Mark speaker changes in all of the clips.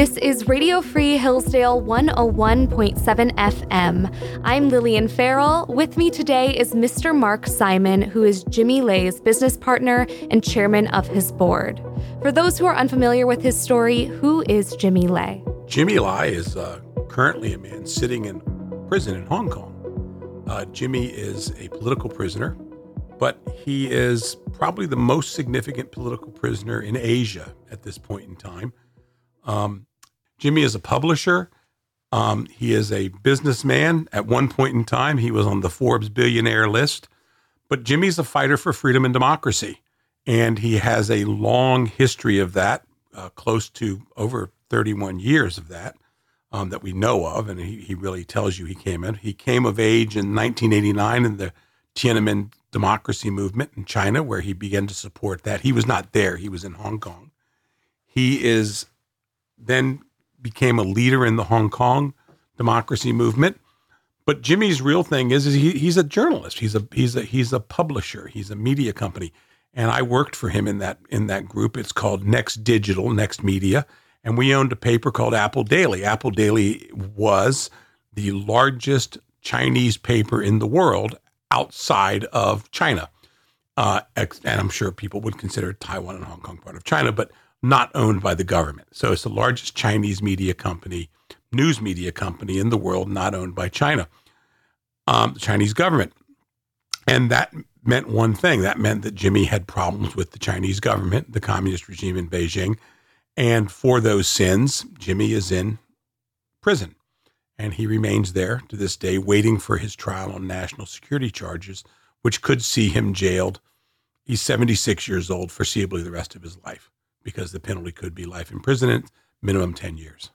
Speaker 1: This is Radio Free Hillsdale 101.7 FM. I'm Lillian Ferrell. With me today is Mr. Mark Simon, who is Jimmy Lai's business partner and chairman of his board. For those who are unfamiliar with his story, who is Jimmy Lai?
Speaker 2: Jimmy Lai is uh, currently a man sitting in prison in Hong Kong. Uh, Jimmy is a political prisoner, but he is probably the most significant political prisoner in Asia at this point in time. Um, Jimmy is a publisher. Um, he is a businessman. At one point in time, he was on the Forbes billionaire list. But Jimmy's a fighter for freedom and democracy. And he has a long history of that, uh, close to over 31 years of that um, that we know of, and he, he really tells you he came in. He came of age in 1989 in the Tiananmen democracy movement in China, where he began to support that. He was not there; he was in Hong Kong. He is then became a leader in the Hong Kong democracy movement. But Jimmy's real thing is, is he, he's a journalist. He's a he's a he's a publisher. He's a media company, and I worked for him in that in that group. It's called Next Digital, Next Media, and we owned a paper called Apple Daily. Apple Daily was the largest Chinese paper in the world outside of China. Uh, and I'm sure people would consider Taiwan and Hong Kong part of China, but not owned by the government. So it's the largest Chinese media company, news media company in the world, not owned by China, um, the Chinese government. And that meant one thing that meant that Jimmy had problems with the Chinese government, the communist regime in Beijing and for those sins, Jimmy is in prison. And he remains there to this day, waiting for his trial on national security charges, which could see him jailed. He's 76 years old, foreseeably the rest of his life, because the penalty could be life imprisonment, minimum 10 years.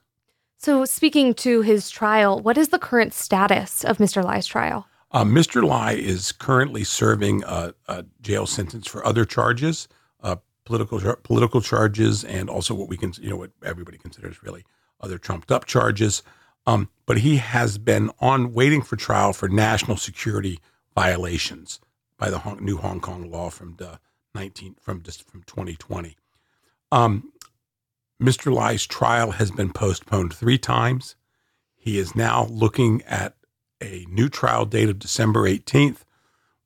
Speaker 1: So, speaking to his trial, what is the current status of Mr. Lai's trial?
Speaker 2: Uh, Mr. Lai is currently serving a, a, jail sentence for other charges, uh, political political charges and also what we can you know what everybody considers really other trumped up charges. Um, but he has been on waiting for trial for national security violations by the Hong, new Hong Kong law from the 19 from just from 2020. Um, Mr. Lai's trial has been postponed three times. He is now looking at a new trial date of December 18th.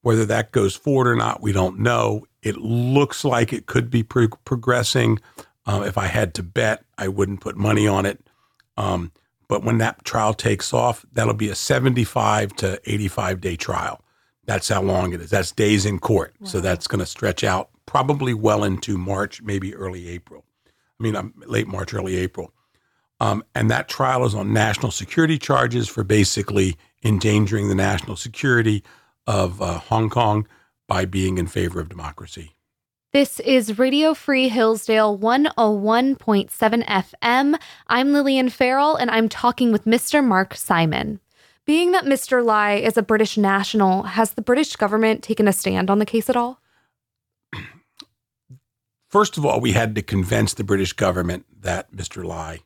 Speaker 2: Whether that goes forward or not, we don't know. It looks like it could be pro- progressing. Uh, if I had to bet, I wouldn't put money on it. Um, but when that trial takes off, that'll be a 75 to 85 day trial. That's how long it is. That's days in court. Wow. So that's going to stretch out probably well into March, maybe early April. I mean, um, late March, early April. Um, and that trial is on national security charges for basically endangering the national security of uh, Hong Kong by being in favor of democracy.
Speaker 1: This is Radio Free Hillsdale 101.7 FM. I'm Lillian Ferrell, and I'm talking with Mr. Mark Simon. Being that Mr. Lai is a British national, has the British government taken a stand on the case at all?
Speaker 2: First of all, we had to convince the British government that Mr. Lai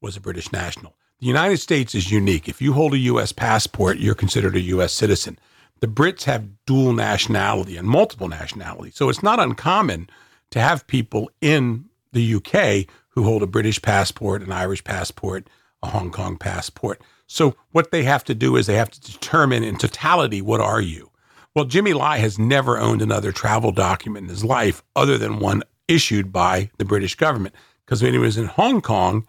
Speaker 2: was a British national. The United States is unique. If you hold a U.S. passport, you're considered a U.S. citizen the Brits have dual nationality and multiple nationality. So it's not uncommon to have people in the UK who hold a British passport, an Irish passport, a Hong Kong passport. So what they have to do is they have to determine in totality what are you? Well, Jimmy Lai has never owned another travel document in his life other than one issued by the British government. Because when he was in Hong Kong,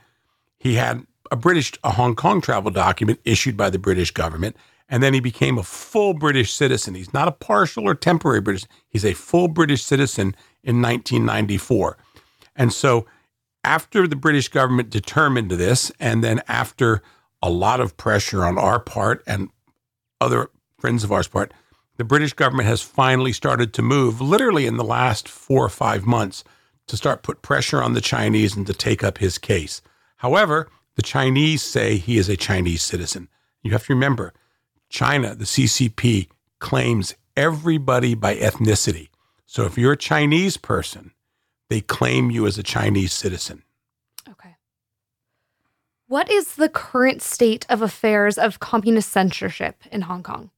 Speaker 2: he had a British, a Hong Kong travel document issued by the British government and then he became a full British citizen. He's not a partial or temporary British, he's a full British citizen in 1994. And so, after the British government determined this, and then after a lot of pressure on our part and other friends of ours' part, the British government has finally started to move, literally in the last four or five months, to start put pressure on the Chinese and to take up his case. However, the Chinese say he is a Chinese citizen. You have to remember, China, the CCP, claims everybody by ethnicity. So if you're a Chinese person, they claim you as a Chinese citizen.
Speaker 1: What is the current state of affairs of communist censorship in Hong Kong?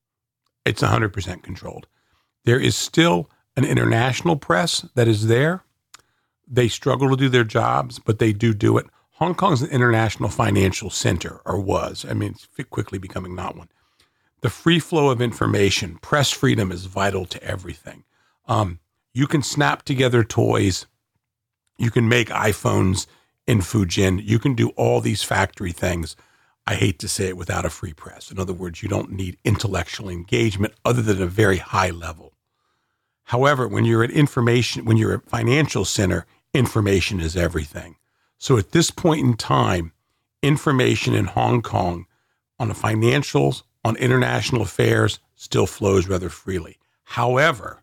Speaker 2: It's 100% controlled. There is still an international press that is there. They struggle to do their jobs, but they do do it. Hong Kong is an international financial center, or was. I mean, it's quickly becoming not one. The free flow of information, press freedom is vital to everything. Um, you can snap together toys. You can make iPhones in Fujian. You can do all these factory things. I hate to say it without a free press. In other words, you don't need intellectual engagement other than a very high level. However, when you're at information, when you're a financial center, information is everything. So at this point in time, information in Hong Kong on the financials, on international affairs, still flows rather freely. However,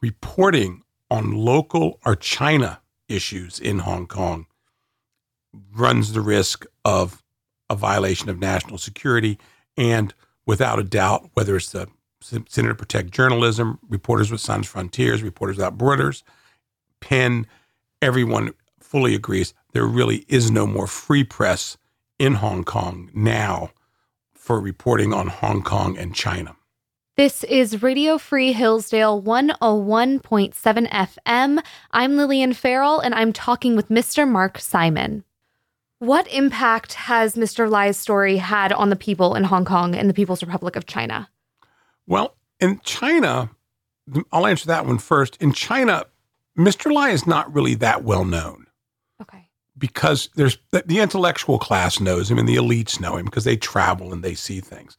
Speaker 2: reporting on local or China issues in Hong Kong runs the risk of a violation of national security and without a doubt, whether it's the Center to Protect Journalism, Reporters with Frontiers, Reporters Without Borders, PEN, everyone fully agrees there really is no more free press in Hong Kong now for reporting on Hong Kong and China.
Speaker 1: This is Radio Free Hillsdale 101.7 FM. I'm Lillian Ferrell, and I'm talking with Mr. Mark Simon. What impact has Mr. Lai's story had on the people in Hong Kong and the People's Republic of China?
Speaker 2: Well, in China, I'll answer that one first. In China, Mr. Lai is not really that well known.
Speaker 1: Okay.
Speaker 2: Because there's the intellectual class knows him and the elites know him because they travel and they see things.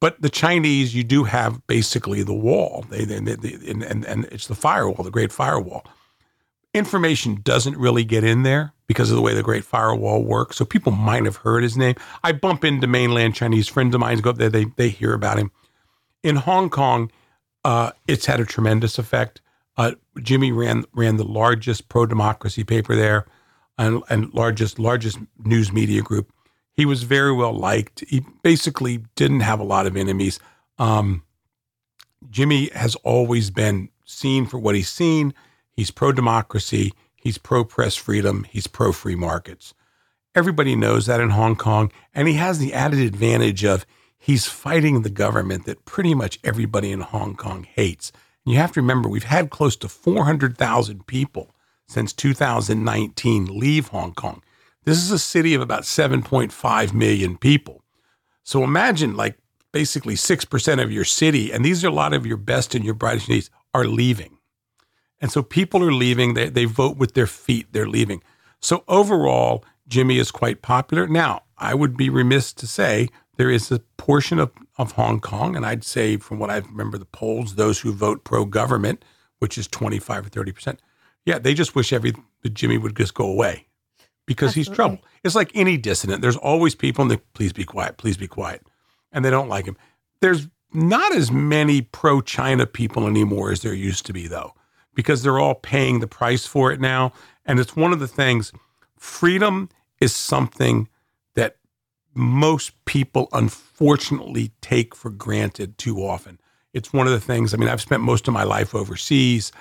Speaker 2: But the Chinese, you do have basically the wall. They, they, they and, and, and it's the firewall, the Great Firewall information doesn't really get in there because of the way the Great Firewall works. So people might have heard his name. I bump into mainland Chinese friends of mine go up there, they, they hear about him. In Hong Kong, uh, it's had a tremendous effect. Uh, Jimmy ran ran the largest pro democracy paper there, and, and largest largest news media group. He was very well liked. He basically didn't have a lot of enemies. Um, Jimmy has always been seen for what he's seen. He's pro democracy. He's pro press freedom. He's pro free markets. Everybody knows that in Hong Kong. And he has the added advantage of he's fighting the government that pretty much everybody in Hong Kong hates. And you have to remember, we've had close to 400,000 people since 2019 leave Hong Kong. This is a city of about 7.5 million people. So imagine like basically 6% of your city, and these are a lot of your best and your brightest needs, are leaving. And so people are leaving. They, they vote with their feet. They're leaving. So overall, Jimmy is quite popular. Now, I would be remiss to say there is a portion of, of Hong Kong, and I'd say from what I remember the polls, those who vote pro government, which is 25 or 30%, yeah, they just wish every Jimmy would just go away because Absolutely. he's trouble. It's like any dissident. There's always people and they please be quiet, please be quiet. And they don't like him. There's not as many pro China people anymore as there used to be, though because they're all paying the price for it now. And it's one of the things, freedom is something that most people unfortunately take for granted too often. It's one of the things, I mean, I've spent most of my life overseas.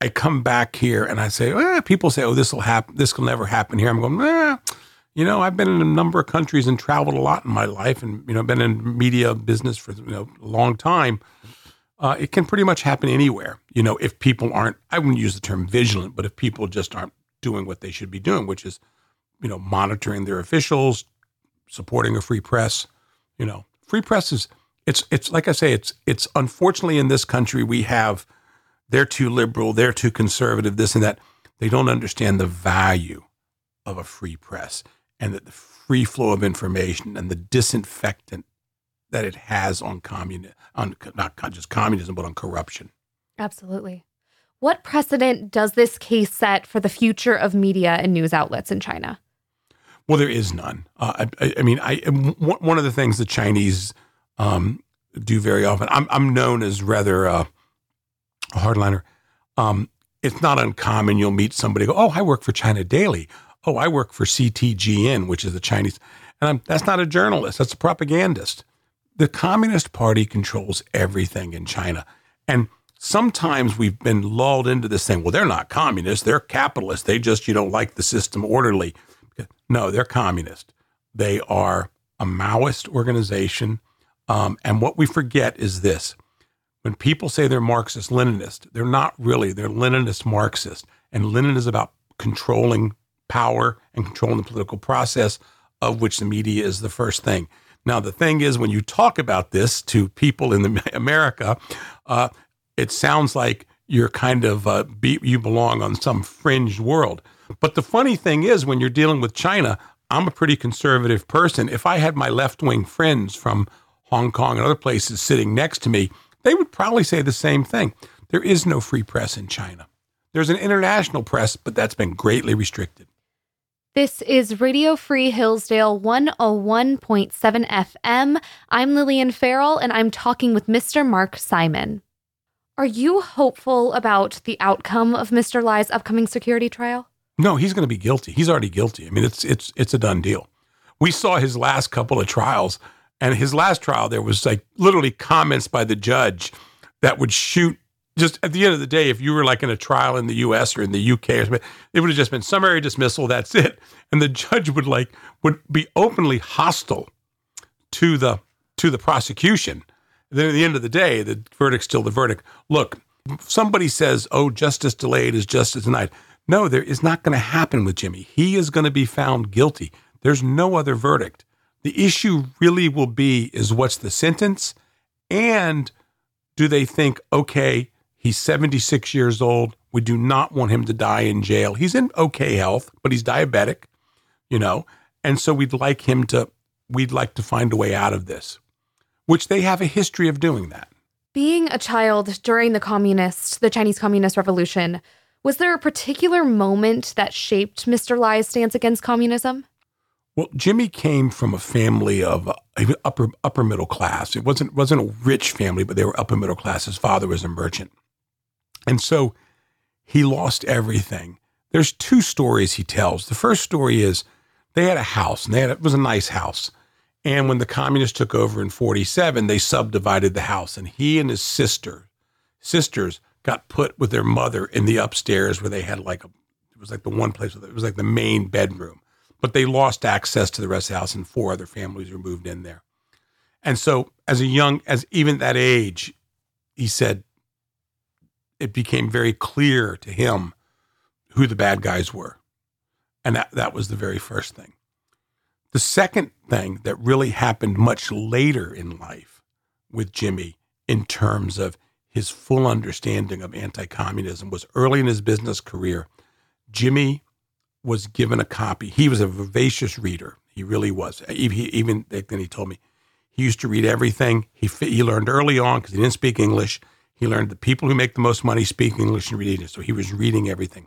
Speaker 2: I come back here and I say, eh, people say, oh, this will happen. This will never happen here. I'm going, eh, you know, I've been in a number of countries and traveled a lot in my life and, you know, been in media business for, you know, a long time uh, it can pretty much happen anywhere. You know, if people aren't, I wouldn't use the term vigilant, but if people just aren't doing what they should be doing, which is, you know, monitoring their officials, supporting a free press, you know, free press is, it's, it's like I say, it's, it's unfortunately in this country, we have, they're too liberal, they're too conservative, this and that. They don't understand the value of a free press and that the free flow of information and the disinfectant that it has on communism, on not just communism, but on corruption.
Speaker 1: Absolutely. What precedent does this case set for the future of media and news outlets in China?
Speaker 2: Well, there is none. Uh, I, I, mean, I one of the things the Chinese um, do very often. I'm, I'm known as rather uh, a hardliner. Um, it's not uncommon. You'll meet somebody go, "Oh, I work for China Daily. Oh, I work for CTGN, which is the Chinese." And I'm, that's not a journalist. That's a propagandist the Communist Party controls everything in China. And sometimes we've been lulled into this thing, well, they're not communists, they're capitalists. They just, you know, like the system orderly. No, they're communist. They are a Maoist organization. Um, and what we forget is this when people say they're Marxist Leninist, they're not really, they're Leninist Marxist. And Lenin is about controlling power and controlling the political process, of which the media is the first thing. Now, the thing is, when you talk about this to people in America, uh, it sounds like you're kind of uh, be, you belong on some fringe world. But the funny thing is, when you're dealing with China, I'm a pretty conservative person. If I had my left wing friends from Hong Kong and other places sitting next to me, they would probably say the same thing. There is no free press in China. There's an international press, but that's been greatly restricted.
Speaker 1: This is Radio Free Hillsdale 101.7 FM. I'm Lillian Ferrell, and I'm talking with Mr. Mark Simon. Are you hopeful about the outcome of Mr. Lai's upcoming security trial?
Speaker 2: No, he's going to be guilty. He's already guilty. I mean, it's it's it's a done deal. We saw his last couple of trials, and his last trial there was like literally comments by the judge that would shoot just at the end of the day, if you were like in a trial in the U.S. or in the U.K. or something, it would have just been summary dismissal. That's it, and the judge would like would be openly hostile to the to the prosecution. Then at the end of the day, the verdict's still the verdict. Look, somebody says, "Oh, justice delayed is justice denied." No, there is not going to happen with Jimmy. He is going to be found guilty. There's no other verdict. The issue really will be is what's the sentence, and do they think, okay, He's 76 years old. We do not want him to die in jail. He's in okay health, but he's diabetic, you know. And so we'd like him to we'd like to find a way out of this, which they have a history of doing that.
Speaker 1: Being a child during the communist, the Chinese Communist Revolution, was there a particular moment that shaped Mr. Lai's stance against communism?
Speaker 2: Well, Jimmy came from a family of uh, upper upper middle class. It wasn't wasn't a rich family, but they were upper middle class. His father was a merchant. And so he lost everything. There's two stories he tells. The first story is they had a house, and they had, it was a nice house. And when the communists took over in 47, they subdivided the house, and he and his sister, sisters, got put with their mother in the upstairs where they had like a, it was like the one place, it was like the main bedroom. But they lost access to the rest of the house, and four other families were moved in there. And so, as a young, as even that age, he said, it became very clear to him who the bad guys were. And that, that was the very first thing. The second thing that really happened much later in life with Jimmy, in terms of his full understanding of anti communism, was early in his business career. Jimmy was given a copy. He was a vivacious reader. He really was. Even then, he told me he used to read everything. He, he learned early on because he didn't speak English he learned the people who make the most money speak English and read English. So he was reading everything.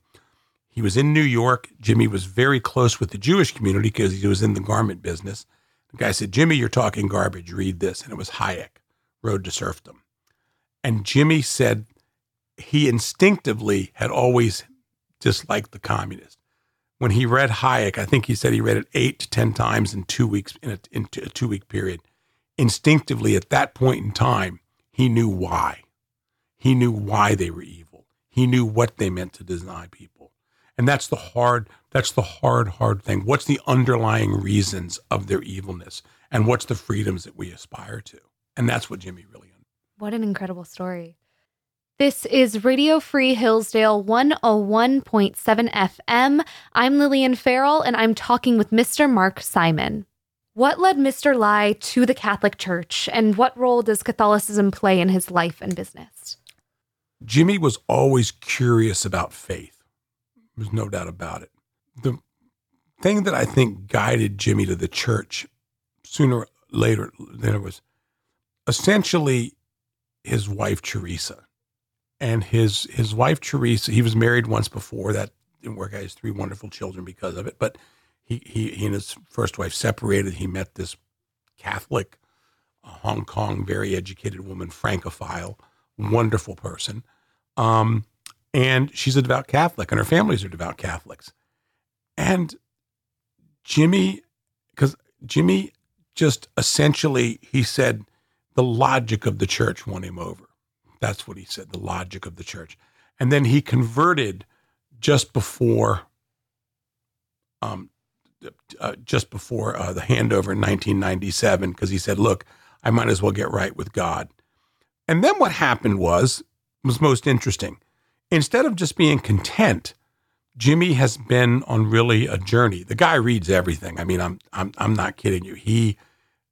Speaker 2: He was in New York. Jimmy was very close with the Jewish community because he was in the garment business. The guy said, Jimmy, you're talking garbage. Read this. And it was Hayek, Road to Serfdom. And Jimmy said he instinctively had always disliked the communists. When he read Hayek, I think he said he read it eight to 10 times in two weeks, in a, in a two week period. Instinctively, at that point in time, he knew why. He knew why they were evil. He knew what they meant to deny people. And that's the hard, that's the hard, hard thing. What's the underlying reasons of their evilness? And what's the freedoms that we aspire to? And that's what Jimmy really understood.
Speaker 1: What an incredible story. This is Radio Free Hillsdale 101.7 FM. I'm Lillian Ferrell, and I'm talking with Mr. Mark Simon. What led Mr. Lai to the Catholic Church, and what role does Catholicism play in his life and business?
Speaker 2: Jimmy was always curious about faith. There's no doubt about it. The thing that I think guided Jimmy to the church sooner or later there was essentially his wife Teresa. And his his wife Teresa, he was married once before. That didn't work out. He has three wonderful children because of it. But he, he, he and his first wife separated. He met this Catholic, Hong Kong, very educated woman, Francophile wonderful person. Um, and she's a devout Catholic, and her families are devout Catholics. And Jimmy, because Jimmy just essentially, he said, the logic of the church won him over. That's what he said, the logic of the church. And then he converted just before, um, uh, just before uh, the handover in 1997, because he said, "Look, I might as well get right with God." And then what happened was was most interesting. Instead of just being content Jimmy has been on really a journey. The guy reads everything. I mean, I'm I'm I'm not kidding you. He,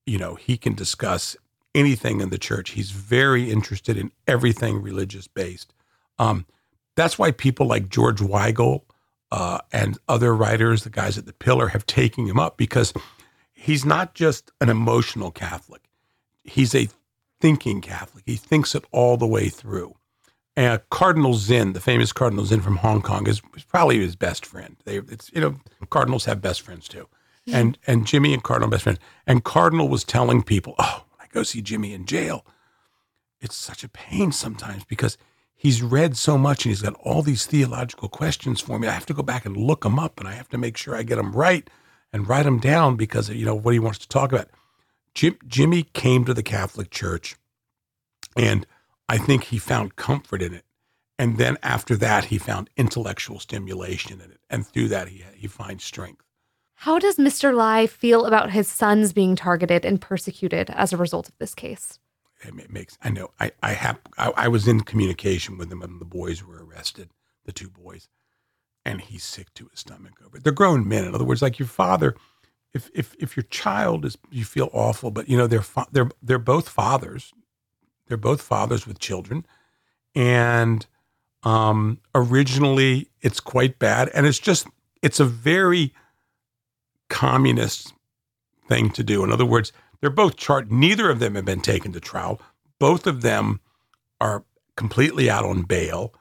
Speaker 2: you know, he can discuss anything in the church. He's very interested in everything religious based. Um, that's why people like George Weigel uh, and other writers, the guys at the Pillar, have taken him up because he's not just an emotional Catholic. He's a thinking Catholic. He thinks it all the way through. And Cardinal Zen, the famous Cardinal Zen from Hong Kong, is, is probably his best friend. They, it's you know, cardinals have best friends too, and and Jimmy and Cardinal best friends. And Cardinal was telling people, "Oh, when I go see Jimmy in jail, it's such a pain sometimes because he's read so much and he's got all these theological questions for me. I have to go back and look them up, and I have to make sure I get them right and write them down because you know what he wants to talk about." Jim, Jimmy came to the Catholic Church, and I think he found comfort in it. And then after that, he found intellectual stimulation in it. And through that, he, he finds strength.
Speaker 1: How does Mr. Lai feel about his sons being targeted and persecuted as a result of this case?
Speaker 2: It makes, I know, I, I have, I, I was in communication with him when the boys were arrested, the two boys, and he's sick to his stomach over it. They're grown men. In other words, like your father, if, if, if your child is, you feel awful, but you know, they're, they're, they're both fathers. They're both fathers with children. And, um, originally, it's quite bad, and it's just it's a very communist thing to do. In other words, they're both charged. Neither of them have been taken to trial. Both of them are completely out on bail.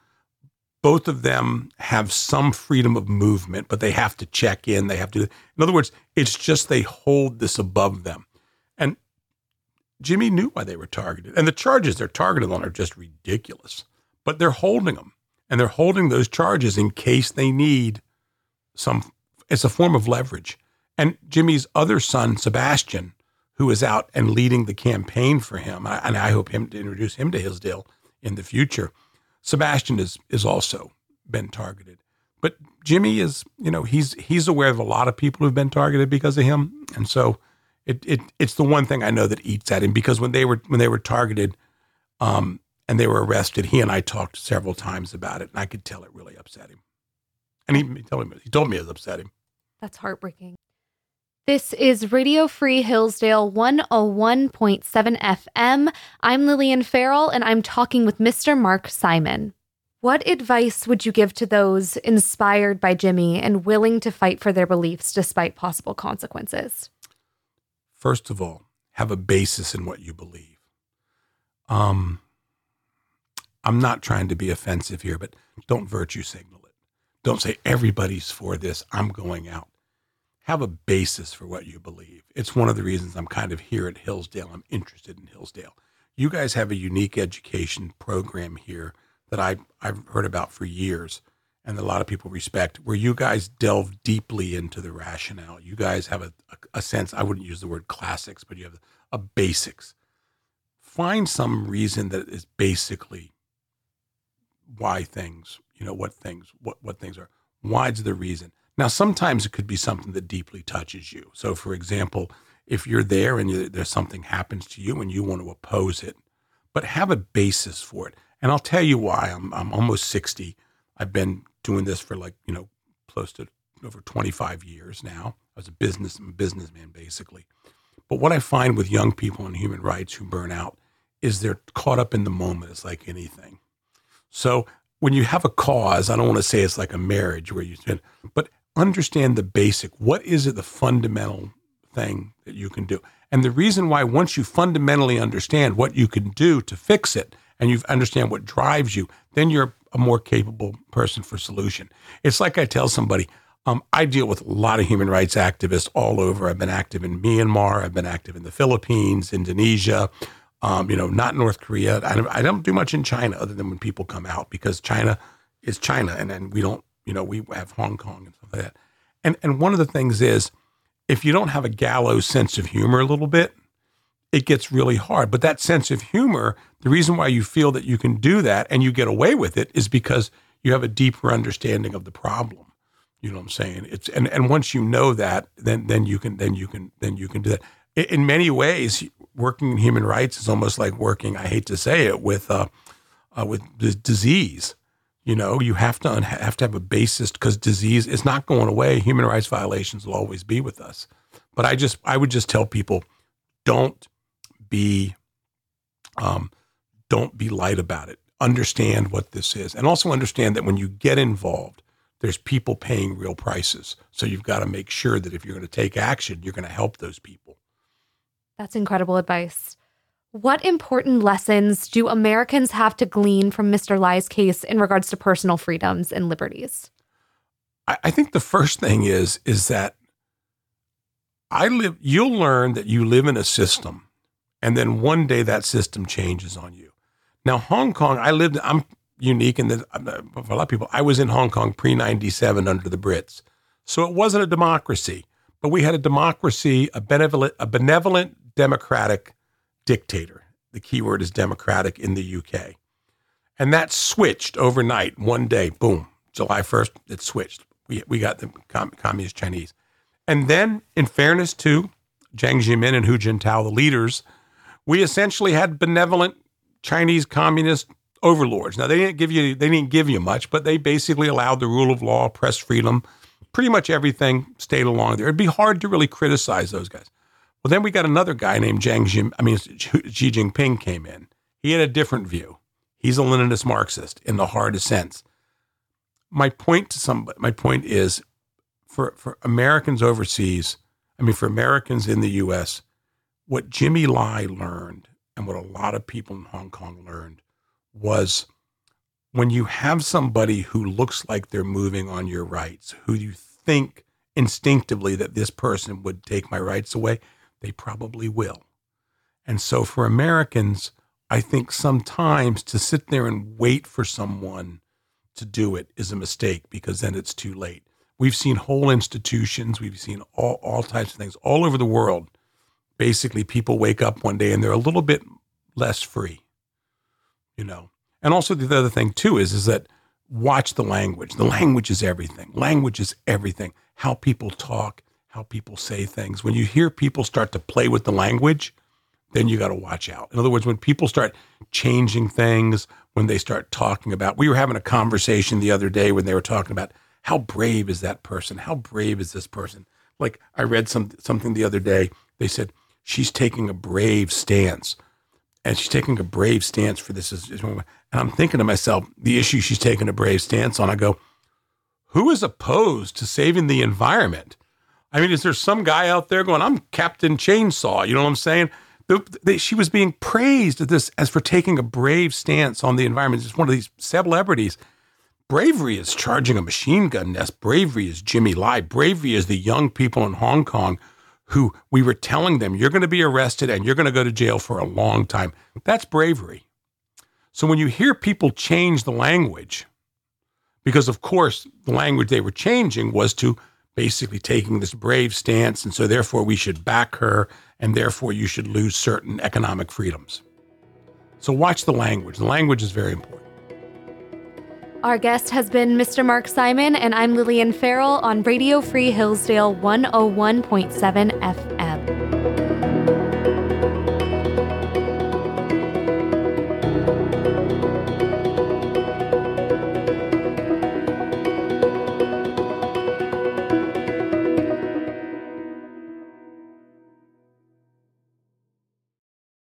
Speaker 2: Both of them have some freedom of movement, but they have to check in. They have to. In other words, it's just they hold this above them. And Jimmy knew why they were targeted, and the charges they're targeted on are just ridiculous but they're holding them and they're holding those charges in case they need some it's a form of leverage and jimmy's other son sebastian who is out and leading the campaign for him and i hope him to introduce him to his deal in the future sebastian is is also been targeted but jimmy is you know he's he's aware of a lot of people who've been targeted because of him and so it, it it's the one thing i know that eats at him because when they were when they were targeted um, and they were arrested, he and I talked several times about it, and I could tell it really upset him. And he, he told me he told me it upset him.
Speaker 1: That's heartbreaking. This is Radio Free Hillsdale 101.7 FM. I'm Lillian Ferrell, and I'm talking with Mr. Mark Simon. What advice would you give to those inspired by Jimmy and willing to fight for their beliefs despite possible consequences?
Speaker 2: First of all, have a basis in what you believe. Um, I'm not trying to be offensive here, but don't virtue signal it. Don't say everybody's for this. I'm going out. Have a basis for what you believe. It's one of the reasons I'm kind of here at Hillsdale. I'm interested in Hillsdale. You guys have a unique education program here that I, I've heard about for years and a lot of people respect, where you guys delve deeply into the rationale. You guys have a, a, a sense, I wouldn't use the word classics, but you have a basics. Find some reason that is basically why things, you know, what things, what, what things are. Why's the reason? Now, sometimes it could be something that deeply touches you. So, for example, if you're there and you, there's something happens to you and you want to oppose it, but have a basis for it. And I'll tell you why. I'm, I'm almost 60. I've been doing this for like, you know, close to over 25 years now. I was a business, a businessman basically. But what I find with young people in human rights who burn out is they're caught up in the moment. It's like anything. So when you have a cause, I don't want to say it's like a marriage where you spend, but understand the basic. What is it, the fundamental thing that you can do? And the reason why, once you fundamentally understand what you can do to fix it and you understand what drives you, then you're a more capable person for solution. It's like I tell somebody, um, I deal with a lot of human rights activists all over. I've been active in Myanmar, I've been active in the Philippines, Indonesia, um, you know, not North Korea. I don't, I don't do much in China other than when people come out because China is China, and then we don't, you know, we have Hong Kong and stuff like that. And and one of the things is, if you don't have a gallows sense of humor a little bit, it gets really hard. But that sense of humor, the reason why you feel that you can do that and you get away with it is because you have a deeper understanding of the problem. You know what I'm saying? It's and and once you know that, then then you can then you can then you can do that. In many ways, working in human rights is almost like working. I hate to say it with uh, uh, with disease You know, you have to have to have a basis because disease is not going away. Human rights violations will always be with us. But I just I would just tell people, don't be um, don't be light about it. Understand what this is, and also understand that when you get involved, there's people paying real prices. So you've got to make sure that if you're going to take action, you're going to help those people.
Speaker 1: That's incredible advice. What important lessons do Americans have to glean from Mr. Lai's case in regards to personal freedoms and liberties?
Speaker 2: I, think the first thing is is that I live. You'll learn that you live in a system, and then one day that system changes on you. Now, Hong Kong, I lived. I'm unique in that for a lot of people, I was in Hong Kong pre '97 under the Brits, so it wasn't a democracy, but we had a democracy, a benevolent, a benevolent democratic dictator. The key word is democratic in the UK. And that switched overnight, one day, boom, July 1st, it switched. We, we got the com- communist Chinese. And then, in fairness to Jiang Zemin and Hu Jintao, the leaders, we essentially had benevolent Chinese communist overlords. Now they didn't give you they didn't give you much, but they basically allowed the rule of law, press freedom, pretty much everything stayed along there. It'd be hard to really criticize those guys. Well, then we got another guy named Jiang I mean, Xi Jinping came in. He had a different view. He's a Leninist Marxist in the hardest sense. My point to some, my point is, for for Americans overseas, I mean, for Americans in the U.S., what Jimmy Lai learned and what a lot of people in Hong Kong learned was when you have somebody who looks like they're moving on your rights, who you think instinctively that this person would take my rights away, they probably will. And so for Americans, I think sometimes to sit there and wait for someone to do it is a mistake because then it's too late. We've seen whole institutions, we've seen all, all types of things all over the world. Basically, people wake up one day and they're a little bit less free, you know. And also the other thing too is is that watch the language. The language is everything. Language is everything. How people talk, how people say things. When you hear people start to play with the language, then you got to watch out. In other words, when people start changing things, when they start talking about, we were having a conversation the other day when they were talking about how brave is that person? How brave is this person? Like I read some something the other day. They said she's taking a brave stance, and she's taking a brave stance for this. And I'm thinking to myself, the issue she's taking a brave stance on. I go, who is opposed to saving the environment? I mean, is there some guy out there going, I'm Captain Chainsaw? You know what I'm saying? The, the, she was being praised at this as for taking a brave stance on the environment. It's one of these celebrities. Bravery is charging a machine gun nest. Bravery is Jimmy Lai. Bravery is the young people in Hong Kong who we were telling them, you're going to be arrested and you're going to go to jail for a long time. That's bravery. So when you hear people change the language, because of course the language they were changing was to basically taking this brave stance. And so, therefore, we should back her, and therefore, you should lose certain economic freedoms. So, watch the language. The language is very important.
Speaker 1: Our guest has been Mr. Mark Simon, and I'm Lillian Ferrell on Radio Free Hillsdale 101.7 FM.